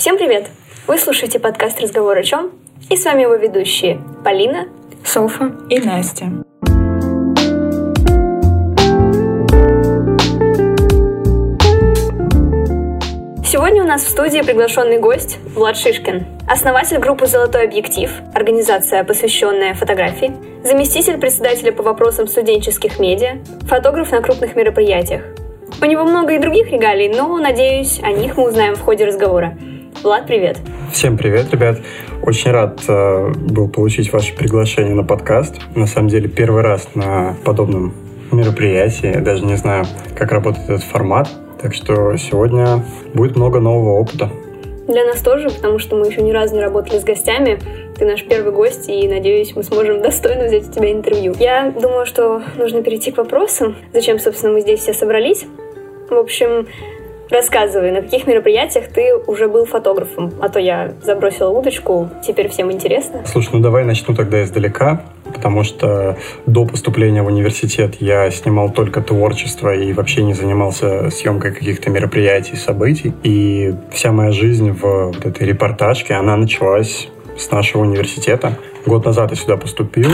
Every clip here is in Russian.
Всем привет! Вы слушаете подкаст «Разговор о чем?» и с вами его ведущие Полина, Софа и Настя. Сегодня у нас в студии приглашенный гость Влад Шишкин, основатель группы «Золотой объектив», организация, посвященная фотографии, заместитель председателя по вопросам студенческих медиа, фотограф на крупных мероприятиях. У него много и других регалий, но, надеюсь, о них мы узнаем в ходе разговора. Влад, привет. Всем привет, ребят. Очень рад э, был получить ваше приглашение на подкаст. На самом деле первый раз на подобном мероприятии. Я даже не знаю, как работает этот формат. Так что сегодня будет много нового опыта. Для нас тоже, потому что мы еще ни разу не работали с гостями. Ты наш первый гость, и, надеюсь, мы сможем достойно взять у тебя интервью. Я думаю, что нужно перейти к вопросам. Зачем, собственно, мы здесь все собрались? В общем, Рассказывай, на каких мероприятиях ты уже был фотографом? А то я забросила удочку, теперь всем интересно. Слушай, ну давай начну тогда издалека, потому что до поступления в университет я снимал только творчество и вообще не занимался съемкой каких-то мероприятий, событий. И вся моя жизнь в вот этой репортажке, она началась с нашего университета. Год назад я сюда поступил,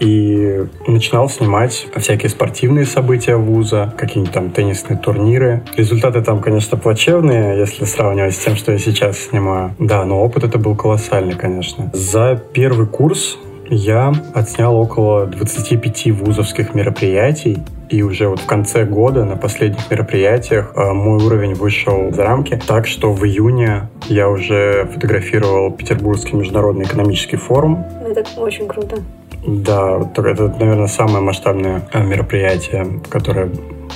и начинал снимать всякие спортивные события вуза, какие-нибудь там теннисные турниры. Результаты там, конечно, плачевные, если сравнивать с тем, что я сейчас снимаю. Да, но опыт это был колоссальный, конечно. За первый курс я отснял около 25 вузовских мероприятий, и уже вот в конце года на последних мероприятиях э, мой уровень вышел за рамки, так что в июне я уже фотографировал Петербургский международный экономический форум. Это очень круто. Да, это, наверное, самое масштабное э, мероприятие, которое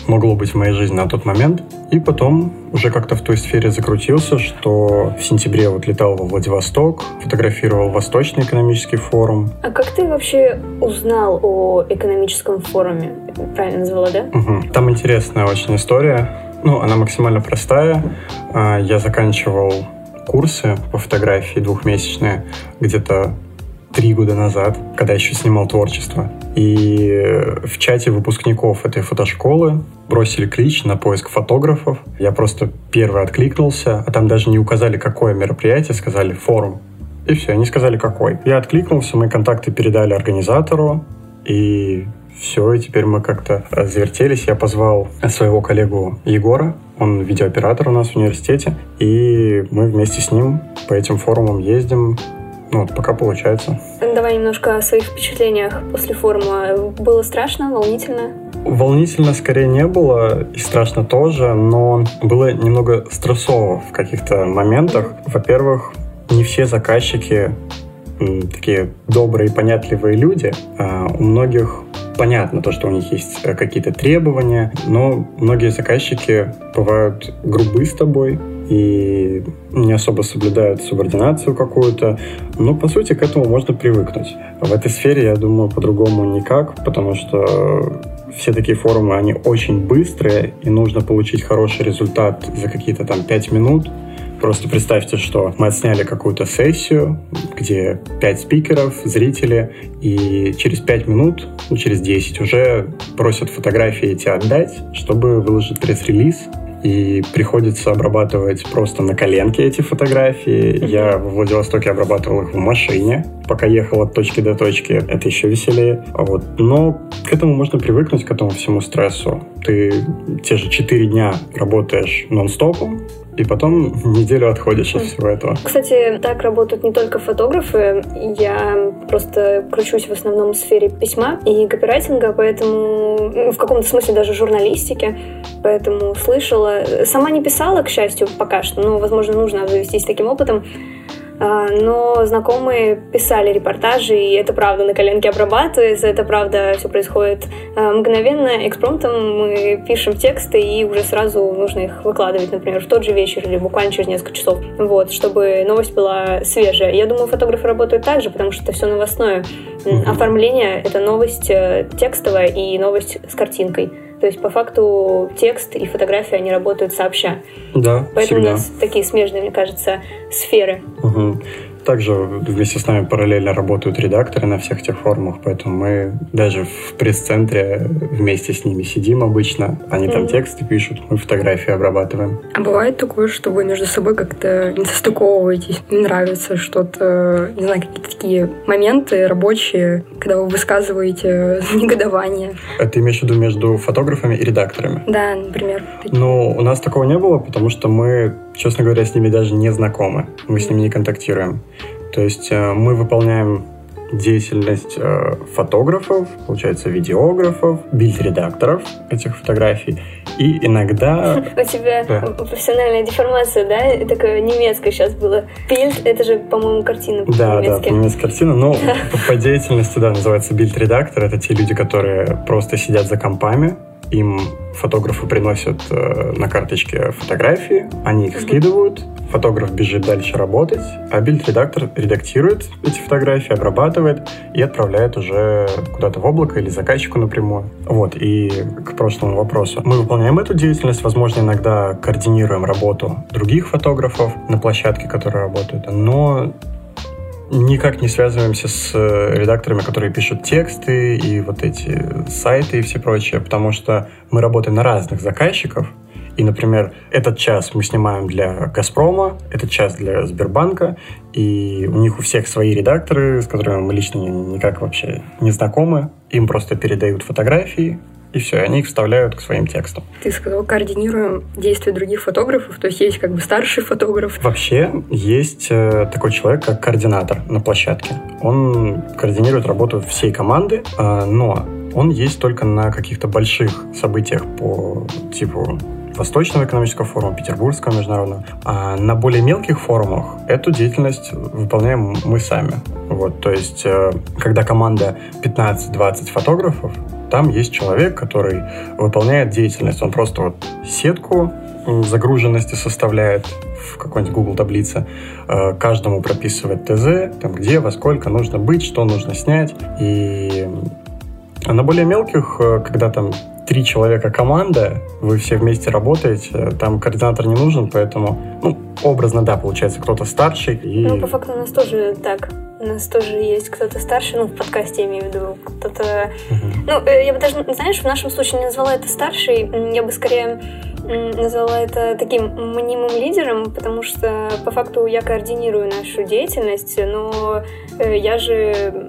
могло быть в моей жизни на тот момент. И потом уже как-то в той сфере закрутился, что в сентябре вот летал во Владивосток, фотографировал Восточный экономический форум. А как ты вообще узнал о экономическом форуме? Правильно назвала, да? Угу. Там интересная очень история. Ну, она максимально простая. А, я заканчивал курсы по фотографии двухмесячные где-то три года назад, когда еще снимал творчество. И в чате выпускников этой фотошколы бросили клич на поиск фотографов. Я просто первый откликнулся, а там даже не указали, какое мероприятие, сказали форум. И все, они сказали, какой. Я откликнулся, мы контакты передали организатору, и все, и теперь мы как-то завертелись. Я позвал своего коллегу Егора, он видеооператор у нас в университете, и мы вместе с ним по этим форумам ездим, ну, вот пока получается. Давай немножко о своих впечатлениях после форума. Было страшно, волнительно? Волнительно скорее не было, и страшно тоже, но было немного стрессово в каких-то моментах. Во-первых, не все заказчики такие добрые, понятливые люди. А у многих понятно то, что у них есть э, какие-то требования, но многие заказчики бывают грубы с тобой, и не особо соблюдают субординацию какую-то. Но, по сути, к этому можно привыкнуть. В этой сфере, я думаю, по-другому никак, потому что все такие форумы, они очень быстрые, и нужно получить хороший результат за какие-то там 5 минут. Просто представьте, что мы отсняли какую-то сессию, где 5 спикеров, зрители, и через 5 минут, ну, через 10 уже просят фотографии эти отдать, чтобы выложить пресс-релиз, и приходится обрабатывать просто на коленке эти фотографии. Я в Владивостоке обрабатывал их в машине, пока ехал от точки до точки. Это еще веселее. А вот. Но к этому можно привыкнуть, к этому всему стрессу. Ты те же четыре дня работаешь нон-стопом, и потом неделю отходишь от всего этого. Кстати, так работают не только фотографы. Я просто кручусь в основном в сфере письма и копирайтинга, поэтому ну, в каком-то смысле даже журналистики, поэтому слышала. Сама не писала, к счастью, пока что, но, возможно, нужно обзавестись таким опытом. А, но знакомые писали репортажи, и это правда на коленке обрабатывается, это правда все происходит а, мгновенно, экспромтом мы пишем тексты, и уже сразу нужно их выкладывать, например, в тот же вечер или буквально через несколько часов, вот, чтобы новость была свежая. Я думаю, фотографы работают так же, потому что это все новостное. Оформление — это новость э, текстовая и новость с картинкой. То есть, по факту, текст и фотография, они работают сообща. Да, Поэтому всегда. у нас такие смежные, мне кажется, сферы. Угу. Также вместе с нами параллельно работают редакторы на всех этих форумах, поэтому мы даже в пресс-центре вместе с ними сидим обычно. Они там тексты пишут, мы фотографии обрабатываем. А бывает такое, что вы между собой как-то не состыковываетесь, не нравится что-то, не знаю, какие-то такие моменты рабочие, когда вы высказываете негодование? Это имеешь в виду между фотографами и редакторами? Да, например. Ну, у нас такого не было, потому что мы, честно говоря, с ними даже не знакомы. Мы с ними не контактируем. То есть э, мы выполняем деятельность э, фотографов, получается, видеографов, бильд-редакторов этих фотографий. И иногда... У тебя профессиональная деформация, да? Такое немецкое сейчас было. Бильд — это же, по-моему, картина Да, да, по-немецки картина. Но по деятельности, да, называется бильд-редактор. Это те люди, которые просто сидят за компами, им фотографы приносят э, на карточке фотографии, они их mm-hmm. скидывают, фотограф бежит дальше работать, а бильд-редактор редактирует эти фотографии, обрабатывает и отправляет уже куда-то в облако или заказчику напрямую. Вот, и к прошлому вопросу. Мы выполняем эту деятельность, возможно, иногда координируем работу других фотографов на площадке, которые работают, но никак не связываемся с э, редакторами, которые пишут тексты и вот эти сайты и все прочее, потому что мы работаем на разных заказчиков. И, например, этот час мы снимаем для «Газпрома», этот час для Сбербанка, и у них у всех свои редакторы, с которыми мы лично никак вообще не знакомы. Им просто передают фотографии, и все, они их вставляют к своим текстам. Ты сказал, координируем действия других фотографов, то есть есть как бы старший фотограф. Вообще есть э, такой человек, как координатор на площадке. Он координирует работу всей команды, э, но он есть только на каких-то больших событиях по типу Восточного экономического форума, Петербургского международного. А на более мелких форумах эту деятельность выполняем мы сами. Вот, то есть, э, когда команда 15-20 фотографов, там есть человек, который выполняет деятельность. Он просто вот сетку загруженности составляет в какой-нибудь Google таблице, э, каждому прописывает ТЗ, там где, во сколько нужно быть, что нужно снять. И на более мелких, э, когда там три человека команда, вы все вместе работаете, там координатор не нужен, поэтому, ну, образно, да, получается, кто-то старший. И... Ну, по факту у нас тоже так. У нас тоже есть кто-то старший, ну, в подкасте я имею в виду, кто-то... Uh-huh. Ну, э, я бы даже, знаешь, в нашем случае не назвала это старший, я бы скорее назвала это таким мнимым лидером, потому что по факту я координирую нашу деятельность, но э, я же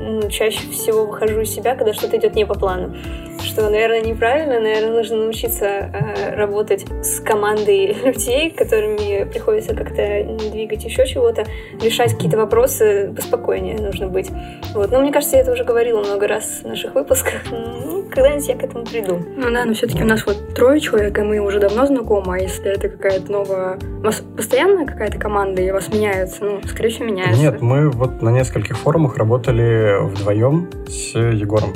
ну, чаще всего выхожу из себя, когда что-то идет не по плану. Что, наверное, неправильно. Наверное, нужно научиться э, работать с командой людей, которыми приходится как-то двигать еще чего-то, решать какие-то вопросы поспокойнее нужно быть. Вот. Но мне кажется, я это уже говорила много раз в наших выпусках. Ну, когда-нибудь я к этому приду. Ну да, но все-таки у нас вот трое человек, и мы уже давно знакомы, а если это какая-то новая... У вас постоянно какая-то команда, и у вас меняется? Ну, скорее всего, меняется. Нет, мы вот на нескольких форумах работали вдвоем с Егором.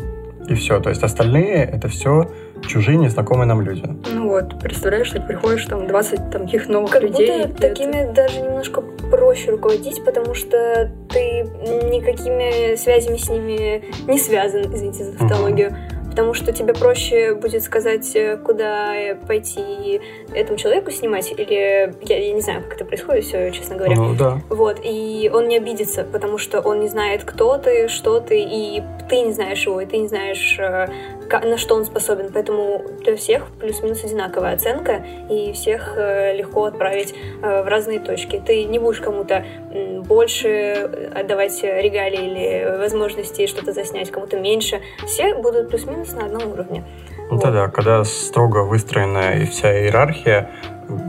И все. То есть остальные это все чужие, незнакомые нам люди. Ну вот, представляешь, ты приходишь, там 20 там, таких новых как людей. Будто такими это... даже немножко проще руководить, потому что ты никакими связями с ними не связан, извините за тавтологию. Uh-huh потому что тебе проще будет сказать, э, куда пойти этому человеку снимать, или я, я не знаю, как это происходит все, честно говоря. Ну, да. Вот, и он не обидится, потому что он не знает, кто ты, что ты, и ты не знаешь его, и ты не знаешь, э, на что он способен. Поэтому для всех плюс-минус одинаковая оценка, и всех э, легко отправить э, в разные точки. Ты не будешь кому-то больше отдавать регалии или возможности что-то заснять, кому-то меньше. Все будут плюс-минус на одном уровне. Ну вот. да, когда строго выстроена вся иерархия,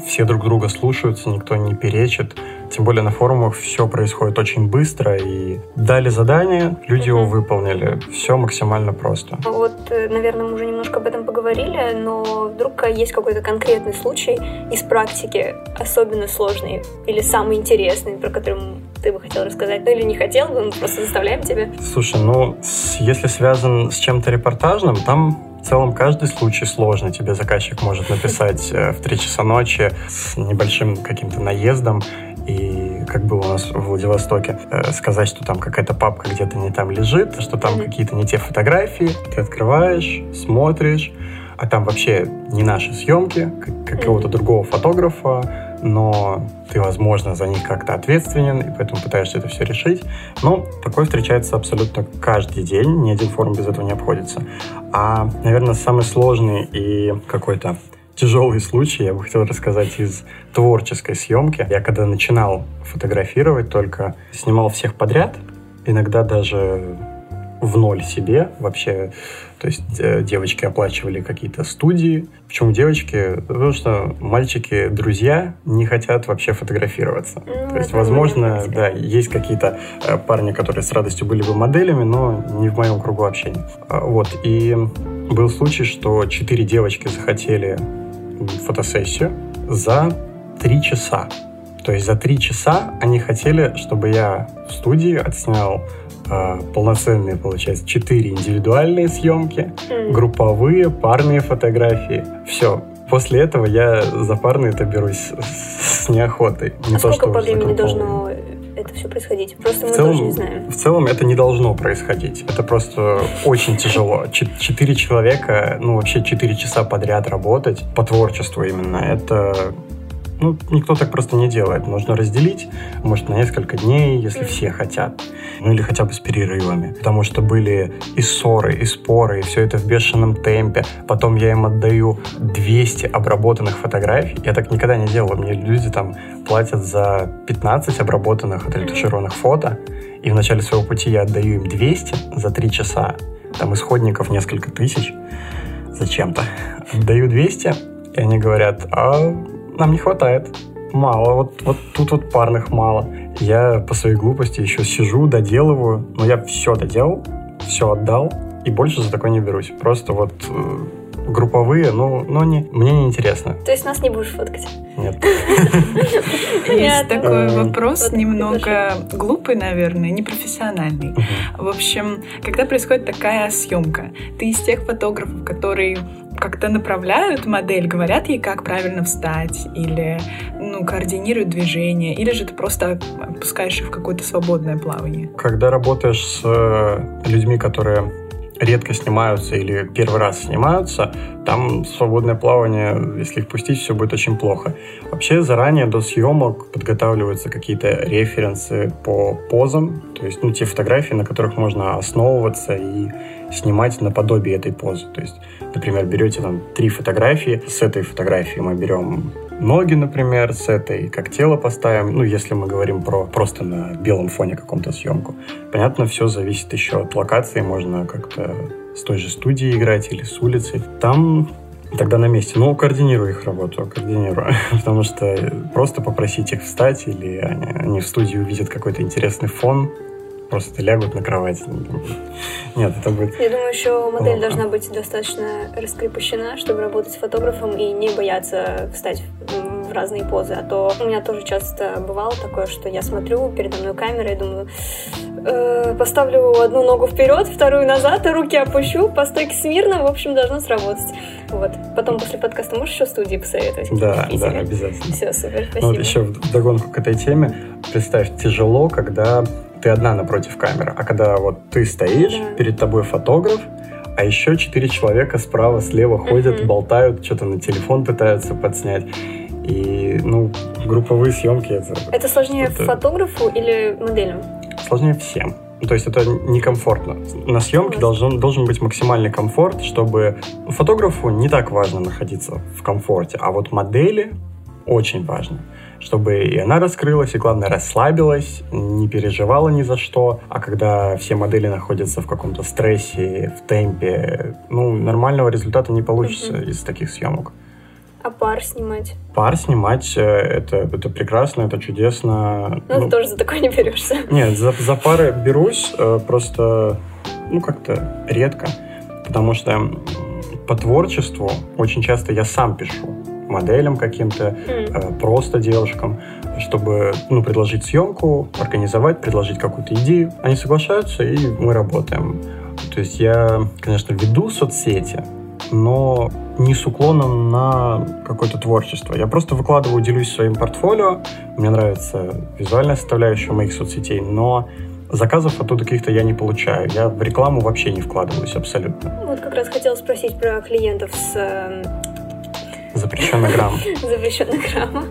все друг друга слушаются, никто не перечит. Тем более на форумах все происходит очень быстро, и дали задание, люди его выполнили. Все максимально просто. Вот, э, наверное, мы уже немножко об этом поговорили, но вдруг есть какой-то конкретный случай из практики, особенно сложный или самый интересный, про который ты бы хотел рассказать, ну или не хотел бы, мы просто заставляем тебя. Слушай, ну, если связан с чем-то репортажным, там в целом каждый случай сложный. Тебе заказчик может написать э, в 3 часа ночи с небольшим каким-то наездом и как было у нас в Владивостоке, э, сказать, что там какая-то папка где-то не там лежит, что там какие-то не те фотографии. Ты открываешь, смотришь, а там вообще не наши съемки, какого-то другого фотографа, но ты, возможно, за них как-то ответственен, и поэтому пытаешься это все решить. Но такое встречается абсолютно каждый день, ни один форум без этого не обходится. А, наверное, самый сложный и какой-то тяжелый случай я бы хотел рассказать из творческой съемки. Я когда начинал фотографировать, только снимал всех подряд, иногда даже в ноль себе вообще. То есть э, девочки оплачивали какие-то студии. Почему девочки? Потому что мальчики, друзья, не хотят вообще фотографироваться. Ну, То есть, возможно, да, есть какие-то э, парни, которые с радостью были бы моделями, но не в моем кругу общения. А, вот. И был случай, что четыре девочки захотели фотосессию за три часа. То есть за три часа они хотели, чтобы я в студии отснял э, полноценные, получается, четыре индивидуальные съемки, mm. групповые, парные фотографии. Все. После этого я за парные это берусь с, с неохотой. Не а то, сколько по времени должно это все происходить? Просто в мы целом, тоже не знаем. В целом это не должно происходить. Это просто очень тяжело. Четыре человека, ну вообще четыре часа подряд работать по творчеству именно, это ну, никто так просто не делает. Нужно разделить, может, на несколько дней, если все хотят. Ну, или хотя бы с перерывами. Потому что были и ссоры, и споры, и все это в бешеном темпе. Потом я им отдаю 200 обработанных фотографий. Я так никогда не делал. Мне люди там платят за 15 обработанных, отретушированных фото. И в начале своего пути я отдаю им 200 за 3 часа. Там исходников несколько тысяч зачем-то. Отдаю 200, и они говорят, а нам не хватает. Мало, вот, вот тут вот парных мало. Я по своей глупости еще сижу, доделываю, но я все доделал, все отдал, и больше за такое не берусь. Просто вот э, групповые, ну, но не, мне не интересно. То есть нас не будешь фоткать? Нет. Есть такой вопрос, немного глупый, наверное, непрофессиональный. В общем, когда происходит такая съемка, ты из тех фотографов, которые как-то направляют модель, говорят ей, как правильно встать, или ну, координируют движение, или же ты просто опускаешь их в какое-то свободное плавание? Когда работаешь с э, людьми, которые редко снимаются или первый раз снимаются, там свободное плавание, если их пустить, все будет очень плохо. Вообще заранее до съемок подготавливаются какие-то референсы по позам, то есть ну, те фотографии, на которых можно основываться и снимать наподобие этой позы. То есть, например, берете там три фотографии, с этой фотографии мы берем ноги, например, с этой, как тело поставим, ну, если мы говорим про просто на белом фоне каком-то съемку. Понятно, все зависит еще от локации, можно как-то с той же студии играть или с улицы. Там тогда на месте. Ну, координирую их работу, координирую. Потому что просто попросить их встать, или они, они в студии увидят какой-то интересный фон, просто лягут на кровать. Нет, это будет... Я думаю, еще модель должна быть достаточно раскрепощена, чтобы работать с фотографом и не бояться встать в разные позы. А то у меня тоже часто бывало такое, что я смотрю передо мной камера и думаю, э, поставлю одну ногу вперед, вторую назад, а руки опущу, по стойке смирно, в общем, должно сработать. Вот. Потом после подкаста можешь еще студии посоветовать? Да, да, обязательно. Все, супер, спасибо. Ну, вот еще в догонку к этой теме. Представь, тяжело, когда ты одна напротив камеры. А когда вот ты стоишь, да. перед тобой фотограф, а еще четыре человека справа, слева ходят, mm-hmm. болтают, что-то на телефон пытаются подснять. И, ну, групповые съемки это... Это сложнее фотографу или моделям? Сложнее всем. То есть это некомфортно. На съемке должен, должен быть максимальный комфорт, чтобы фотографу не так важно находиться в комфорте, а вот модели очень важно чтобы и она раскрылась, и, главное, расслабилась, не переживала ни за что. А когда все модели находятся в каком-то стрессе, в темпе, ну, нормального результата не получится mm-hmm. из таких съемок. А пар снимать? Пар снимать э, это, это прекрасно, это чудесно. Ну, ну ты тоже за такое не берешься. Нет, за, за пары берусь, э, просто, ну, как-то редко. Потому что по творчеству очень часто я сам пишу моделям каким-то, mm. просто девушкам, чтобы ну, предложить съемку, организовать, предложить какую-то идею. Они соглашаются, и мы работаем. То есть я, конечно, веду соцсети, но не с уклоном на какое-то творчество. Я просто выкладываю, делюсь своим портфолио. Мне нравится визуальная составляющая моих соцсетей, но заказов оттуда каких-то я не получаю. Я в рекламу вообще не вкладываюсь абсолютно. Вот как раз хотела спросить про клиентов с Запрещенная грамма. Запрещенная грамма.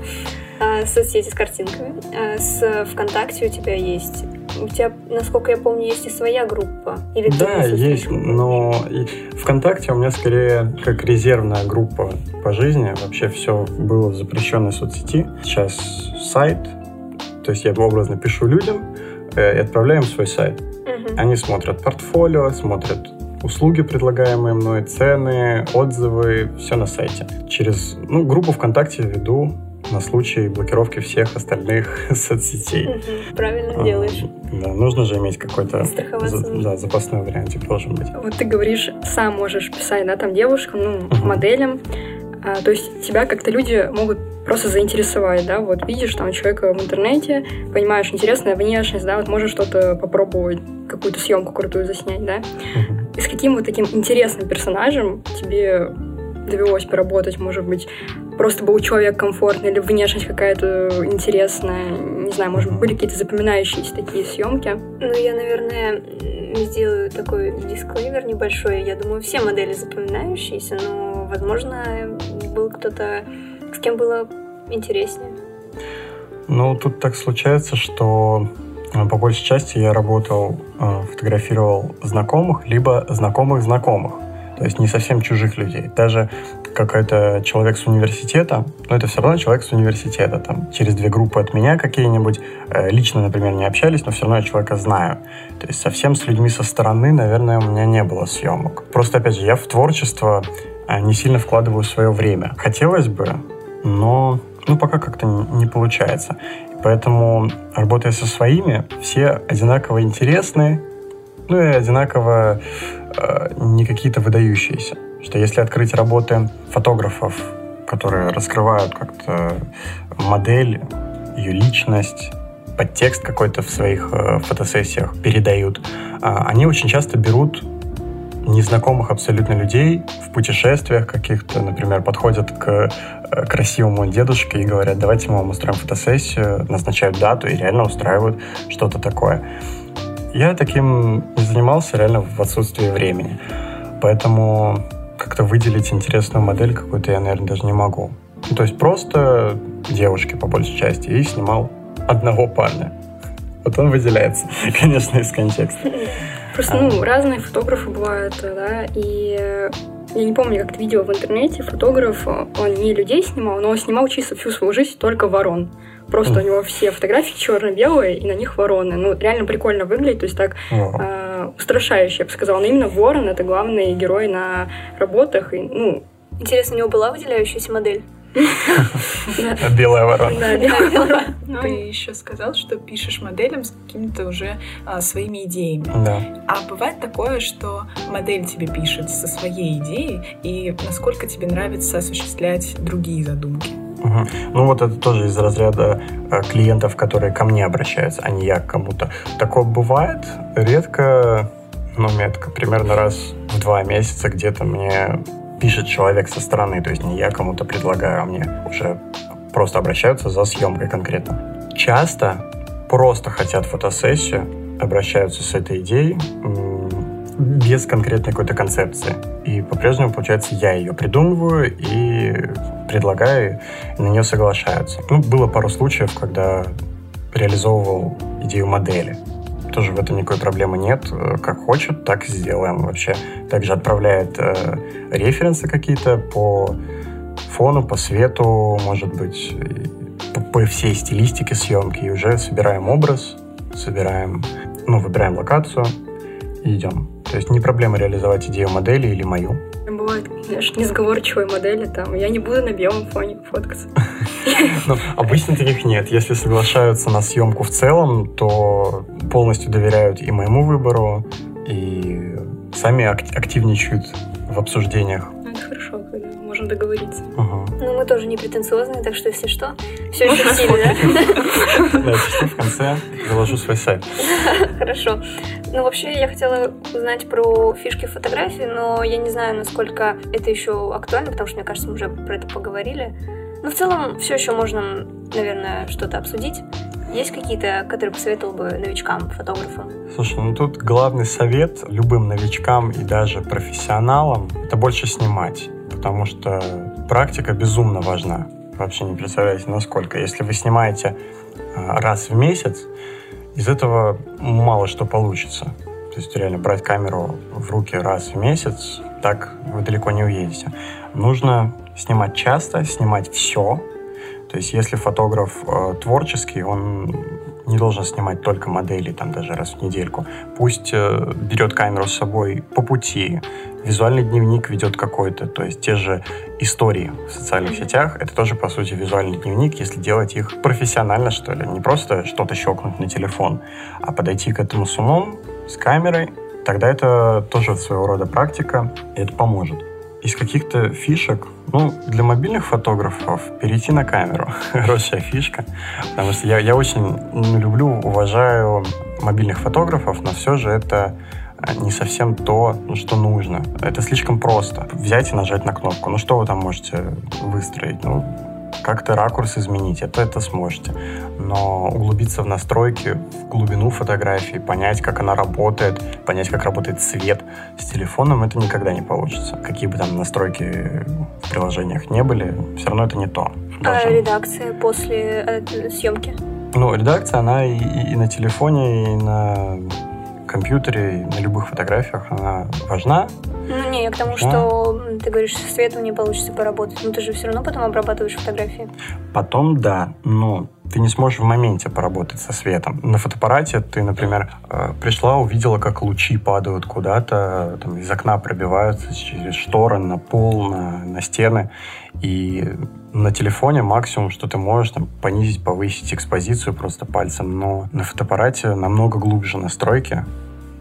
А, соцсети с картинками. А, с ВКонтакте у тебя есть у тебя, насколько я помню, есть и своя группа. Или да, есть, но ВКонтакте у меня скорее как резервная группа по жизни. Вообще все было в запрещенной соцсети. Сейчас сайт, то есть я образно пишу людям э, и отправляю им свой сайт. Угу. Они смотрят портфолио, смотрят услуги, предлагаемые мной, цены, отзывы, все на сайте. Через ну, группу ВКонтакте веду на случай блокировки всех остальных соцсетей. Правильно а, делаешь. Да, нужно же иметь какой-то за, да, запасной вариантик должен быть. Вот ты говоришь, сам можешь писать, да, там девушкам, ну, угу. моделям. А, то есть тебя как-то люди могут просто заинтересовать, да, вот видишь там человека в интернете, понимаешь, интересная внешность, да, вот можешь что-то попробовать, какую-то съемку крутую заснять, да. Угу. И с каким вот таким интересным персонажем тебе довелось поработать, может быть, просто был человек комфортный или внешность какая-то интересная, не знаю, может быть, были какие-то запоминающиеся такие съемки? Ну, я, наверное, сделаю такой дисклеймер небольшой. Я думаю, все модели запоминающиеся, но, возможно, был кто-то, с кем было интереснее. Ну, тут так случается, что по большей части я работал, э, фотографировал знакомых, либо знакомых знакомых. То есть не совсем чужих людей. Даже какой-то человек с университета, но это все равно человек с университета. Там, через две группы от меня какие-нибудь. Э, лично, например, не общались, но все равно я человека знаю. То есть совсем с людьми со стороны, наверное, у меня не было съемок. Просто, опять же, я в творчество э, не сильно вкладываю свое время. Хотелось бы, но ну, пока как-то не получается. Поэтому, работая со своими, все одинаково интересны, ну и одинаково э, не какие-то выдающиеся. Что если открыть работы фотографов, которые раскрывают как-то модель, ее личность, подтекст какой-то в своих э, фотосессиях передают, э, они очень часто берут незнакомых абсолютно людей в путешествиях каких-то, например, подходят к э, красивому дедушке и говорят, давайте мы вам устроим фотосессию, назначают дату и реально устраивают что-то такое. Я таким не занимался реально в отсутствии времени. Поэтому как-то выделить интересную модель какую-то я, наверное, даже не могу. Ну, то есть просто девушки по большей части. И снимал одного парня. Вот он выделяется, конечно, из контекста. Просто, ну, разные фотографы бывают, да, и я не помню, как ты видела в интернете, фотограф, он не людей снимал, но он снимал чисто всю свою жизнь только ворон. Просто у него все фотографии черно-белые, и на них вороны. Ну, реально прикольно выглядит, то есть так э, устрашающе, я бы сказала. Но именно ворон — это главный герой на работах. И, ну... Интересно, у него была выделяющаяся модель? Белая ворона. Да, белая ворона. Ну, Ты еще сказал, что пишешь моделям с какими-то уже а, своими идеями. Да. А бывает такое, что модель тебе пишет со своей идеей, и насколько тебе нравится осуществлять другие задумки? Угу. Ну вот это тоже из разряда э, клиентов, которые ко мне обращаются, а не я к кому-то. Такое бывает редко, ну, метко, примерно раз в два месяца где-то мне пишет человек со стороны, то есть не я кому-то предлагаю, а мне уже просто обращаются за съемкой конкретно. Часто просто хотят фотосессию, обращаются с этой идеей, без конкретной какой-то концепции. И по-прежнему, получается, я ее придумываю и предлагаю, и на нее соглашаются. Ну, было пару случаев, когда реализовывал идею модели. Тоже в этом никакой проблемы нет. Как хочет, так и сделаем вообще. Также отправляет э, референсы какие-то по фону, по свету, может быть, по, по всей стилистике съемки. И уже собираем образ, собираем, ну, выбираем локацию и идем. То есть не проблема реализовать идею модели или мою. Бывают, знаешь, несговорчивые модели, там, я не буду на белом фоне фоткаться. Ну, обычно таких нет. Если соглашаются на съемку в целом, то полностью доверяют и моему выбору, и сами активничают в обсуждениях можем договориться. Ага. Ну, мы тоже не претенциозные, так что, если что, все еще в силе, да? Да, в конце заложу свой сайт. Хорошо. Ну, вообще, я хотела узнать про фишки фотографии, но я не знаю, насколько это еще актуально, потому что, мне кажется, мы уже про это поговорили. Но в целом все еще можно, наверное, что-то обсудить. Есть какие-то, которые посоветовал бы новичкам, фотографам? Слушай, ну тут главный совет любым новичкам и даже профессионалам — это больше снимать потому что практика безумно важна. вообще не представляете, насколько. Если вы снимаете а, раз в месяц, из этого мало что получится. То есть реально брать камеру в руки раз в месяц, так вы далеко не уедете. Нужно снимать часто, снимать все. То есть если фотограф э, творческий, он не должен снимать только модели, там даже раз в недельку. Пусть э, берет камеру с собой по пути, визуальный дневник ведет какой-то, то есть те же истории в социальных сетях, это тоже, по сути, визуальный дневник, если делать их профессионально, что ли, не просто что-то щелкнуть на телефон, а подойти к этому с умом, с камерой, тогда это тоже своего рода практика, и это поможет. Из каких-то фишек, ну, для мобильных фотографов перейти на камеру. Хорошая фишка. Потому что я, я очень люблю, уважаю мобильных фотографов, но все же это не совсем то, что нужно. Это слишком просто. Взять и нажать на кнопку. Ну, что вы там можете выстроить? Ну, как-то ракурс изменить, это это сможете. Но углубиться в настройки, в глубину фотографии, понять, как она работает, понять, как работает свет с телефоном, это никогда не получится. Какие бы там настройки в приложениях не были, все равно это не то. Даже. А редакция после э, съемки? Ну, редакция, она и, и на телефоне, и на компьютере, и на любых фотографиях она важна, ну, не, я к тому, да. что ты говоришь, с светом не получится поработать. Но ты же все равно потом обрабатываешь фотографии. Потом, да. Но ты не сможешь в моменте поработать со светом. На фотоаппарате ты, например, э, пришла, увидела, как лучи падают куда-то, там, из окна пробиваются через шторы на пол, на, на стены. И на телефоне максимум, что ты можешь там, понизить, повысить экспозицию просто пальцем, но на фотоаппарате намного глубже настройки,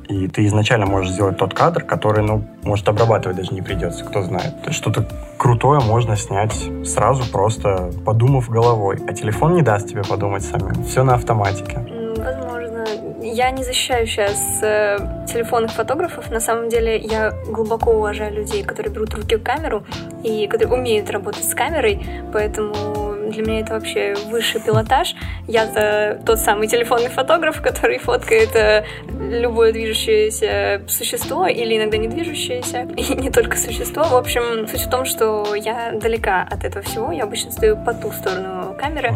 и ты изначально можешь сделать тот кадр, который, ну, может, обрабатывать даже не придется, кто знает. То есть что-то крутое можно снять сразу, просто подумав головой. А телефон не даст тебе подумать самим. Все на автоматике. Возможно. Я не защищаю сейчас э, телефонных фотографов. На самом деле я глубоко уважаю людей, которые берут в руки камеру и которые умеют работать с камерой. Поэтому для меня это вообще высший пилотаж. Я-то тот самый телефонный фотограф, который фоткает э, любое движущееся существо или иногда не движущееся, и не только существо. В общем, суть в том, что я далека от этого всего. Я обычно стою по ту сторону камеры.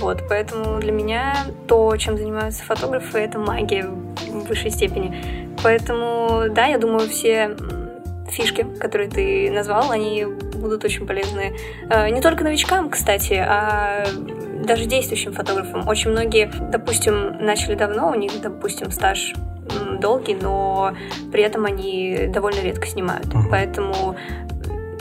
Вот, поэтому для меня то, чем занимаются фотографы, это магия в высшей степени. Поэтому, да, я думаю, все фишки, которые ты назвал, они будут очень полезны э, не только новичкам, кстати, а даже действующим фотографам. Очень многие, допустим, начали давно, у них, допустим, стаж долгий, но при этом они довольно редко снимают. Uh-huh. Поэтому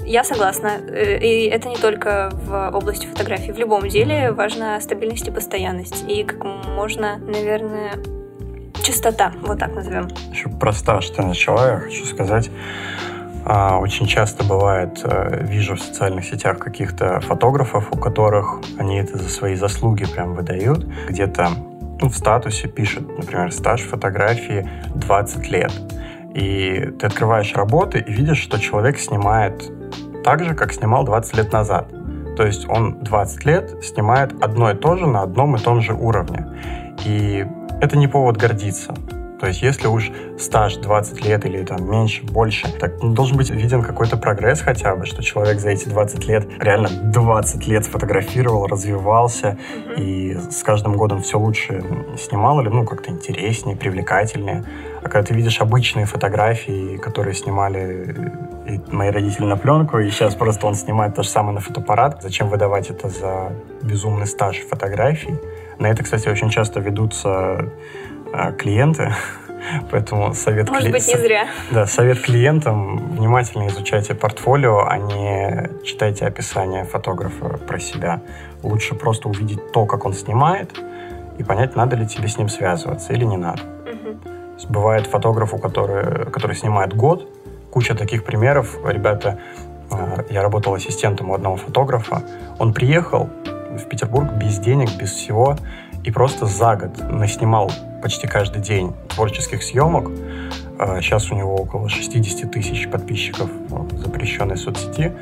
я согласна. Э, и это не только в области фотографии. В любом деле важна стабильность и постоянность. И как можно, наверное, чистота, вот так назовем. Еще про стаж ты начала, я хочу сказать. А, очень часто бывает, э, вижу в социальных сетях каких-то фотографов, у которых они это за свои заслуги прям выдают. Где-то ну, в статусе пишет, например, стаж фотографии 20 лет. И ты открываешь работы и видишь, что человек снимает так же, как снимал 20 лет назад. То есть он 20 лет снимает одно и то же на одном и том же уровне. И это не повод гордиться. То есть если уж стаж 20 лет или там меньше, больше, так должен быть виден какой-то прогресс хотя бы, что человек за эти 20 лет реально 20 лет сфотографировал, развивался mm-hmm. и с каждым годом все лучше снимал или ну как-то интереснее, привлекательнее. А когда ты видишь обычные фотографии, которые снимали и мои родители на пленку, и сейчас просто он снимает то же самое на фотоаппарат, зачем выдавать это за безумный стаж фотографий? На это, кстати, очень часто ведутся клиенты. Поэтому совет Может кли... быть, не зря. Да, совет клиентам внимательно изучайте портфолио, а не читайте описание фотографа про себя. Лучше просто увидеть то, как он снимает, и понять, надо ли тебе с ним связываться или не надо. Угу. Бывает фотографу, который, который снимает год, куча таких примеров. Ребята, а, я работал ассистентом у одного фотографа. Он приехал в Петербург без денег, без всего, и просто за год наснимал почти каждый день творческих съемок. Сейчас а, у него около 60 тысяч подписчиков в запрещенной соцсети.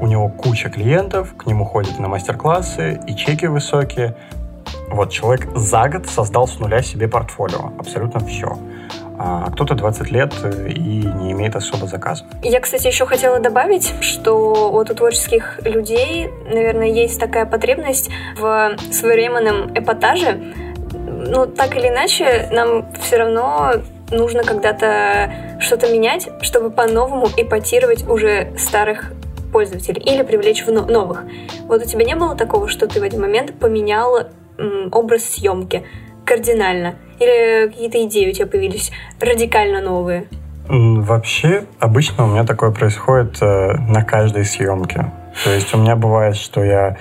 У него куча клиентов, к нему ходят на мастер-классы, и чеки высокие. Вот человек за год создал с нуля себе портфолио. Абсолютно все а кто-то 20 лет и не имеет особо заказов. Я, кстати, еще хотела добавить, что вот у творческих людей, наверное, есть такая потребность в своевременном эпатаже. Ну, так или иначе, нам все равно нужно когда-то что-то менять, чтобы по-новому эпатировать уже старых пользователей или привлечь в новых. Вот у тебя не было такого, что ты в один момент поменял образ съемки кардинально? Или какие-то идеи у тебя появились радикально новые? Вообще, обычно у меня такое происходит э, на каждой съемке. То есть у меня бывает, что я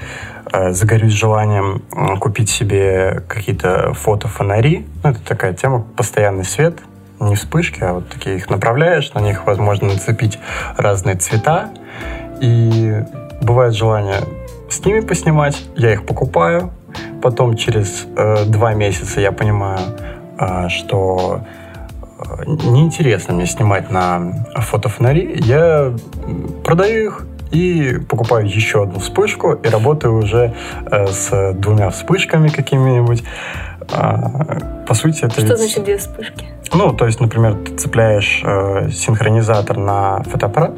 загорюсь желанием э, купить себе какие-то фотофонари. Ну, это такая тема, постоянный свет, не вспышки, а вот такие их направляешь, на них возможно нацепить разные цвета. И бывает желание с ними поснимать, я их покупаю, потом через э, два месяца я понимаю, э, что э, неинтересно мне снимать на фотофонари, я продаю их и покупаю еще одну вспышку и работаю уже э, с двумя вспышками какими-нибудь. Э, по сути, это Что ведь... значит две вспышки? Ну, то есть, например, ты цепляешь э, синхронизатор на фотоаппарат,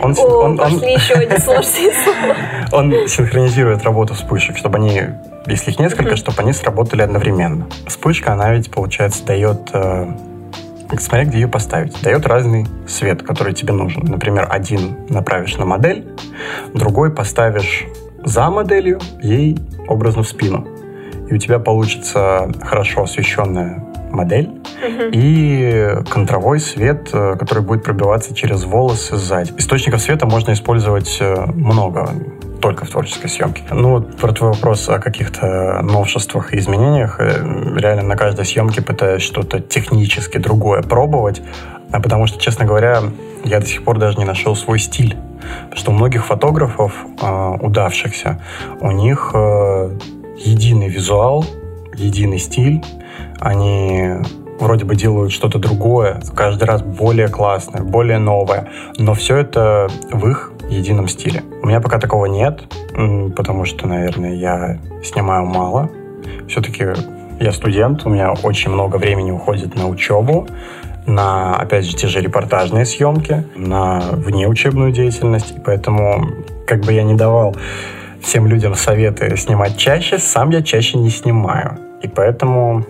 он, О, он, пошли он, еще одни сложные слова. Он синхронизирует работу вспышек, чтобы они, если их несколько, чтобы они сработали одновременно. Вспышка, она ведь, получается, дает э, смотря где ее поставить. Дает разный свет, который тебе нужен. Например, один направишь на модель, другой поставишь за моделью, ей образно в спину. И у тебя получится хорошо освещенная модель угу. и контровой свет, э, который будет пробиваться через волосы сзади. Источников света можно использовать э, много только в творческой съемке. Ну, вот про твой вопрос о каких-то новшествах и изменениях. Э, реально на каждой съемке пытаюсь что-то технически другое пробовать, а потому что, честно говоря, я до сих пор даже не нашел свой стиль. Потому что у многих фотографов, удавшихся, у них единый визуал, единый стиль, они вроде бы делают что-то другое, каждый раз более классное, более новое, но все это в их едином стиле. У меня пока такого нет, потому что, наверное, я снимаю мало. Все-таки я студент, у меня очень много времени уходит на учебу, на, опять же, те же репортажные съемки, на внеучебную деятельность, и поэтому как бы я не давал всем людям советы снимать чаще, сам я чаще не снимаю. И поэтому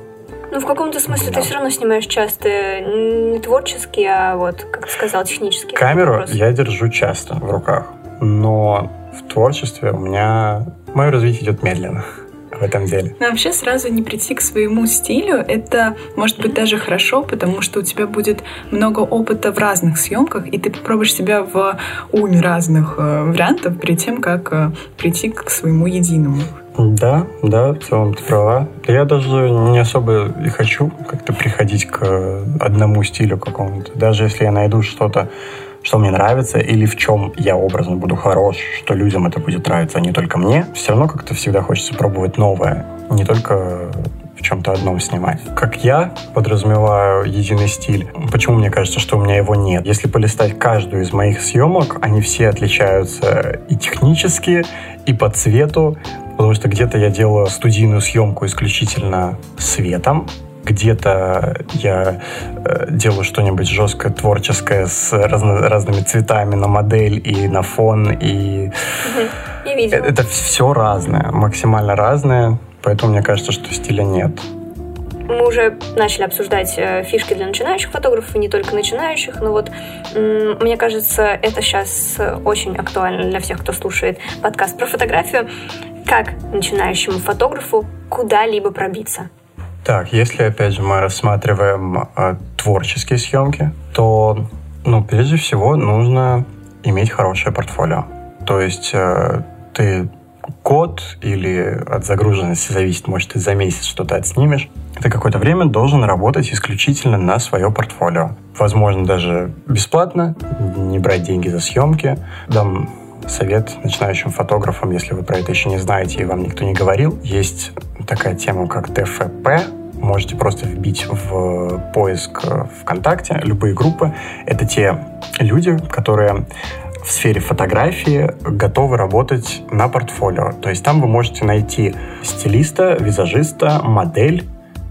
ну, в каком-то смысле да. ты все равно снимаешь часто не творческий, а вот, как ты сказал, технический. Камеру вопрос. я держу часто в руках, но в творчестве у меня мое развитие идет медленно в этом деле. Но вообще сразу не прийти к своему стилю, это может быть даже хорошо, потому что у тебя будет много опыта в разных съемках, и ты попробуешь себя в уме разных э, вариантов перед тем, как э, прийти к своему единому. Да, да, в целом ты права. Я даже не особо и хочу как-то приходить к одному стилю какому-то. Даже если я найду что-то, что мне нравится, или в чем я образно буду хорош, что людям это будет нравиться, а не только мне, все равно как-то всегда хочется пробовать новое. Не только в чем-то одном снимать. Как я подразумеваю единый стиль, почему мне кажется, что у меня его нет? Если полистать каждую из моих съемок, они все отличаются и технически, и по цвету, потому что где-то я делаю студийную съемку исключительно светом, где-то я э, делаю что-нибудь жесткое, творческое с разно, разными цветами на модель и на фон, и угу. это, это все разное, максимально разное, поэтому мне кажется, что стиля нет. Мы уже начали обсуждать э, фишки для начинающих фотографов, и не только начинающих, но вот мне кажется, это сейчас очень актуально для всех, кто слушает подкаст про фотографию. Как начинающему фотографу куда-либо пробиться? Так, если опять же мы рассматриваем э, творческие съемки, то, ну, прежде всего нужно иметь хорошее портфолио. То есть э, ты год или от загруженности зависит, может, ты за месяц что-то отснимешь, ты какое-то время должен работать исключительно на свое портфолио. Возможно, даже бесплатно, не брать деньги за съемки. Дам совет начинающим фотографам, если вы про это еще не знаете и вам никто не говорил. Есть такая тема, как ТФП, можете просто вбить в поиск ВКонтакте любые группы. Это те люди, которые в сфере фотографии готовы работать на портфолио. То есть там вы можете найти стилиста, визажиста, модель,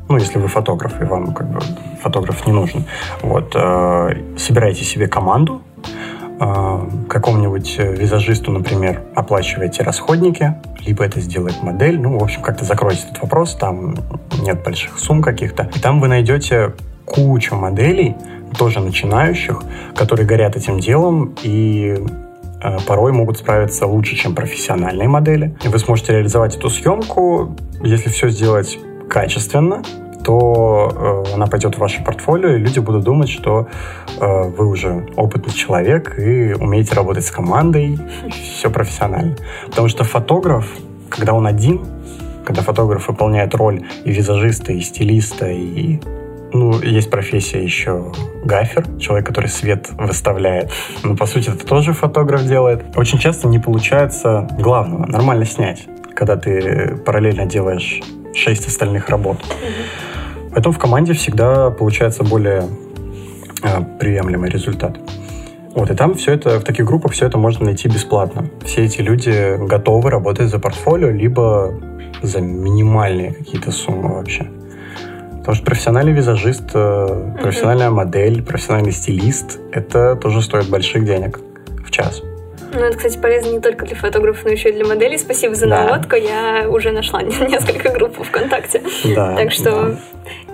ну, если вы фотограф, и вам как бы фотограф не нужен. Вот, э, собираете себе команду, какому-нибудь визажисту, например, оплачиваете расходники, либо это сделает модель, ну, в общем, как-то закроете этот вопрос, там нет больших сумм каких-то, и там вы найдете кучу моделей, тоже начинающих, которые горят этим делом и э, порой могут справиться лучше, чем профессиональные модели. И вы сможете реализовать эту съемку, если все сделать качественно, то э, она пойдет в ваше портфолио, и люди будут думать, что э, вы уже опытный человек и умеете работать с командой, все профессионально. Потому что фотограф, когда он один, когда фотограф выполняет роль и визажиста, и стилиста, и ну, есть профессия еще гафер, человек, который свет выставляет. Но, по сути, это тоже фотограф делает. Очень часто не получается главного, нормально снять, когда ты параллельно делаешь шесть остальных работ. Поэтому в команде всегда получается более э, приемлемый результат. Вот, и там все это, в таких группах все это можно найти бесплатно. Все эти люди готовы работать за портфолио, либо за минимальные какие-то суммы вообще. Потому что профессиональный визажист, э, профессиональная модель, профессиональный стилист, это тоже стоит больших денег в час. Ну, это, кстати, полезно не только для фотографов, но еще и для моделей. Спасибо за да. наводку. Я уже нашла несколько групп ВКонтакте. Да, так что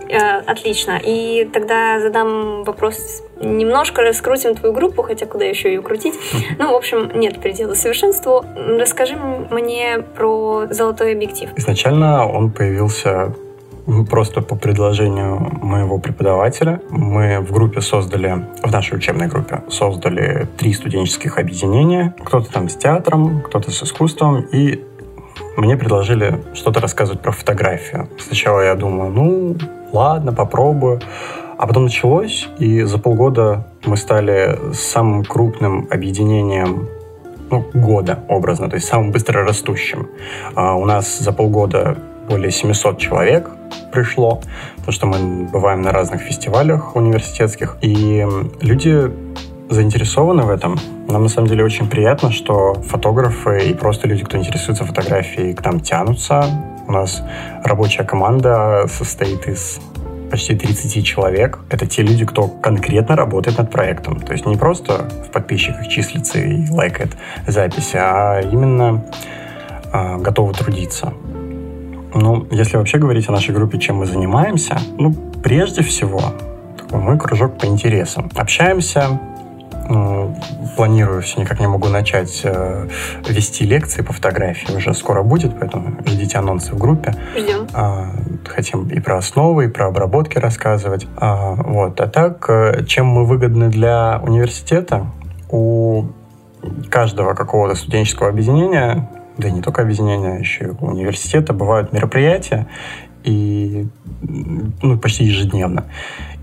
да. э, отлично. И тогда задам вопрос немножко раскрутим твою группу, хотя куда еще ее крутить. Ну, в общем, нет предела совершенству. Расскажи мне про золотой объектив. Изначально он появился просто по предложению моего преподавателя. Мы в группе создали, в нашей учебной группе, создали три студенческих объединения. Кто-то там с театром, кто-то с искусством. И мне предложили что-то рассказывать про фотографию. Сначала я думаю, ну, ладно, попробую. А потом началось, и за полгода мы стали самым крупным объединением ну, года образно, то есть самым быстро растущим. А у нас за полгода более 700 человек пришло, потому что мы бываем на разных фестивалях университетских, и люди заинтересованы в этом. Нам на самом деле очень приятно, что фотографы и просто люди, кто интересуется фотографией, к нам тянутся. У нас рабочая команда состоит из почти 30 человек. Это те люди, кто конкретно работает над проектом. То есть не просто в подписчиках числится и лайкает записи, а именно э, готовы трудиться. Ну, если вообще говорить о нашей группе, чем мы занимаемся, ну, прежде всего, такой мой кружок по интересам. Общаемся, планирую, все никак не могу начать э, вести лекции по фотографии. Уже скоро будет, поэтому ждите анонсы в группе. Ждем. А, хотим и про основы, и про обработки рассказывать. А, вот. а так, э, чем мы выгодны для университета? У каждого какого-то студенческого объединения да и не только объединения, а еще и университета бывают мероприятия, и ну, почти ежедневно.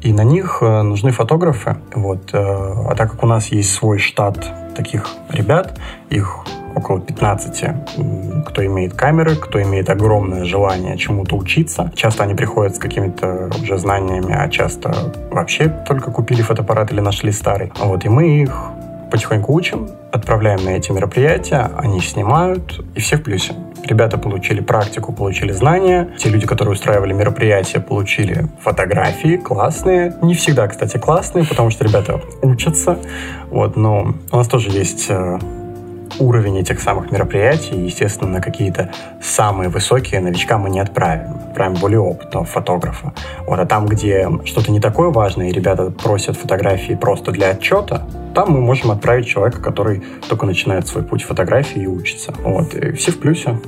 И на них э, нужны фотографы. Вот. Э, а так как у нас есть свой штат таких ребят, их около 15, кто имеет камеры, кто имеет огромное желание чему-то учиться. Часто они приходят с какими-то уже знаниями, а часто вообще только купили фотоаппарат или нашли старый. Вот, и мы их потихоньку учим, отправляем на эти мероприятия, они снимают, и все в плюсе. Ребята получили практику, получили знания. Те люди, которые устраивали мероприятия, получили фотографии классные. Не всегда, кстати, классные, потому что ребята учатся. Вот, но у нас тоже есть э, уровень этих самых мероприятий. Естественно, на какие-то самые высокие новичка мы не отправим. Отправим более опытного фотографа. Вот, а там, где что-то не такое важное, и ребята просят фотографии просто для отчета, там мы можем отправить человека, который только начинает свой путь фотографии и учится. Вот, и все в плюсе.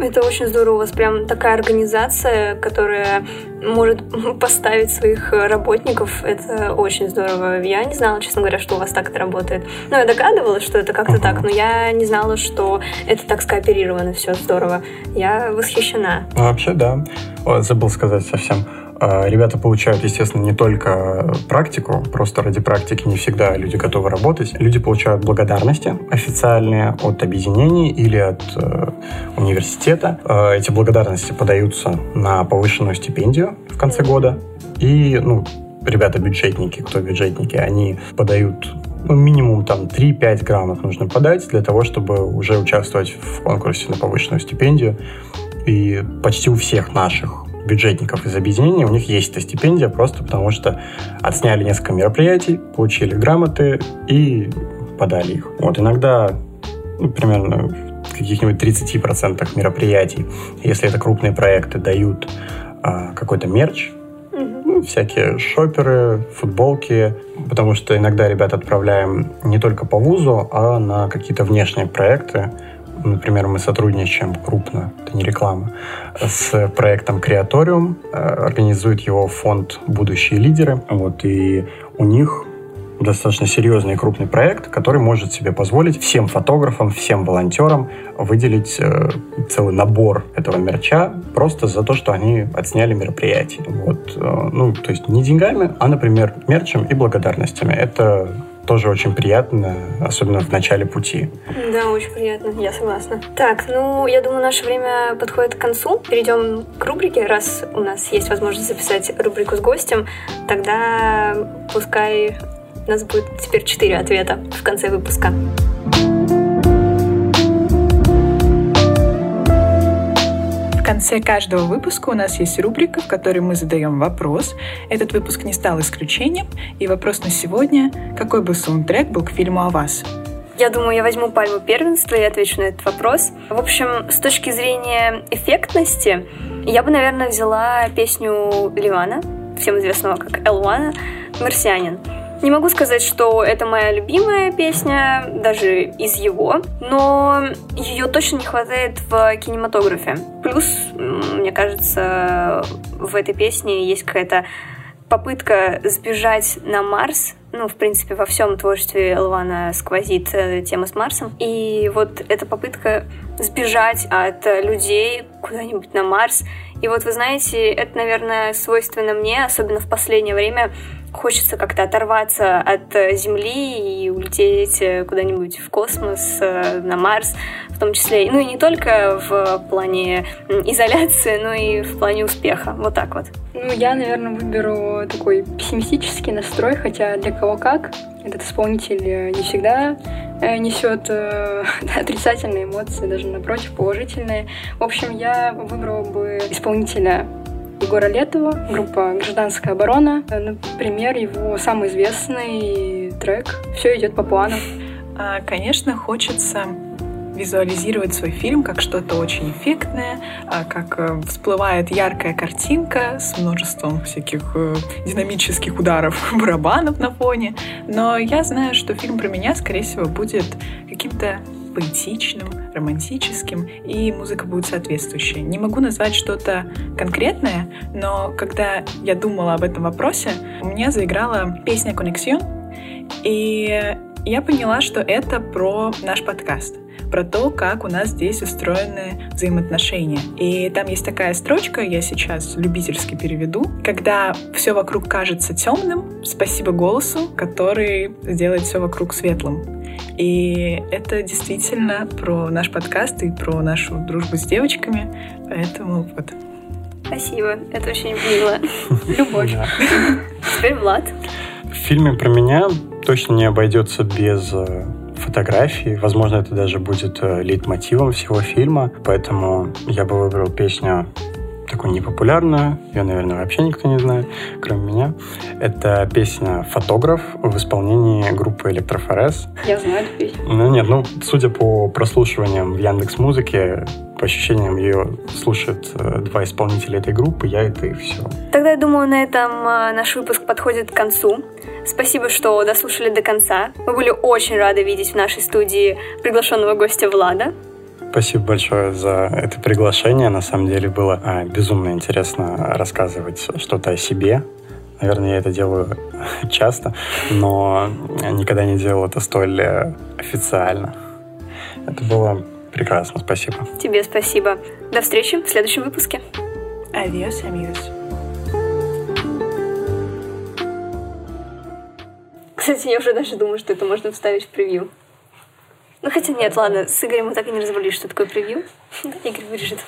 Это очень здорово. У вас прям такая организация, которая может поставить своих работников. Это очень здорово. Я не знала, честно говоря, что у вас так это работает. Ну, я догадывалась, что это как-то uh-huh. так, но я не знала, что это так скооперировано. Все здорово. Я восхищена. Вообще, да. О, забыл сказать совсем. А, ребята получают, естественно, не только практику, просто ради практики не всегда люди готовы работать. Люди получают благодарности официальные от объединений или от э, университета. Э, эти благодарности подаются на повышенную стипендию в конце года. И, ну, ребята-бюджетники, кто бюджетники, они подают ну, минимум там 3-5 граммов нужно подать для того, чтобы уже участвовать в конкурсе на повышенную стипендию. И почти у всех наших бюджетников из объединения, у них есть эта стипендия просто потому, что отсняли несколько мероприятий, получили грамоты и подали их. Вот иногда ну, примерно в каких-нибудь 30% мероприятий, если это крупные проекты, дают а, какой-то мерч, ну, всякие шоперы, футболки, потому что иногда ребят отправляем не только по вузу, а на какие-то внешние проекты, Например, мы сотрудничаем крупно, это не реклама, с проектом Креаториум. Э, организует его фонд «Будущие лидеры». Вот, и у них достаточно серьезный и крупный проект, который может себе позволить всем фотографам, всем волонтерам выделить э, целый набор этого мерча просто за то, что они отсняли мероприятие. Вот, э, ну, то есть не деньгами, а, например, мерчем и благодарностями. Это тоже очень приятно, особенно в начале пути. Да, очень приятно, я согласна. Так, ну, я думаю, наше время подходит к концу. Перейдем к рубрике, раз у нас есть возможность записать рубрику с гостем, тогда пускай у нас будет теперь четыре ответа в конце выпуска. Конце каждого выпуска у нас есть рубрика, в которой мы задаем вопрос. Этот выпуск не стал исключением, и вопрос на сегодня – какой бы саундтрек был к фильму о вас? Я думаю, я возьму пальму первенства и отвечу на этот вопрос. В общем, с точки зрения эффектности, я бы, наверное, взяла песню Ливана, всем известного как Элвана, «Марсианин». Не могу сказать, что это моя любимая песня, даже из его, но ее точно не хватает в кинематографе. Плюс, мне кажется, в этой песне есть какая-то попытка сбежать на Марс, ну, в принципе, во всем творчестве Элвана сквозит э, тема с Марсом. И вот эта попытка сбежать от людей куда-нибудь на Марс. И вот, вы знаете, это, наверное, свойственно мне, особенно в последнее время, хочется как-то оторваться от э, Земли и улететь э, куда-нибудь в космос, э, на Марс, в том числе, ну и не только в плане изоляции, но и в плане успеха. Вот так вот. Ну, я, наверное, выберу такой пессимистический настрой, хотя для кого как. Этот исполнитель не всегда несет э, отрицательные эмоции, даже напротив, положительные. В общем, я выбрала бы исполнителя Егора Летова, группа «Гражданская оборона». Например, его самый известный трек «Все идет по плану». А, конечно, хочется визуализировать свой фильм как что-то очень эффектное, а, как э, всплывает яркая картинка с множеством всяких э, динамических ударов барабанов на фоне. Но я знаю, что фильм про меня, скорее всего, будет каким-то поэтичным, романтическим, и музыка будет соответствующая. Не могу назвать что-то конкретное, но когда я думала об этом вопросе, у меня заиграла песня «Коннексион», и я поняла, что это про наш подкаст про то, как у нас здесь устроены взаимоотношения. И там есть такая строчка, я сейчас любительски переведу. Когда все вокруг кажется темным, спасибо голосу, который сделает все вокруг светлым. И это действительно про наш подкаст и про нашу дружбу с девочками. Поэтому вот. Спасибо, это очень мило. Любовь. Теперь Влад. В фильме про меня точно не обойдется без э, фотографий. Возможно, это даже будет э, лейтмотивом всего фильма. Поэтому я бы выбрал песню такую непопулярную, ее, наверное, вообще никто не знает, кроме меня. Это песня «Фотограф» в исполнении группы «Электрофорез». Я знаю эту песню. Ну нет, ну, судя по прослушиваниям в Яндекс Музыке, по ощущениям ее слушают э, два исполнителя этой группы, я это и все. Тогда, я думаю, на этом э, наш выпуск подходит к концу. Спасибо, что дослушали до конца. Мы были очень рады видеть в нашей студии приглашенного гостя Влада. Спасибо большое за это приглашение. На самом деле было а, безумно интересно рассказывать что-то о себе. Наверное, я это делаю часто, но никогда не делал это столь э, официально. Это было прекрасно. Спасибо. Тебе спасибо. До встречи в следующем выпуске. Adiós, amigos. Кстати, я уже даже думаю, что это можно вставить в превью. Ну хотя нет, ладно, с Игорем мы так и не разобрались, что такое превью. Игорь вырежет.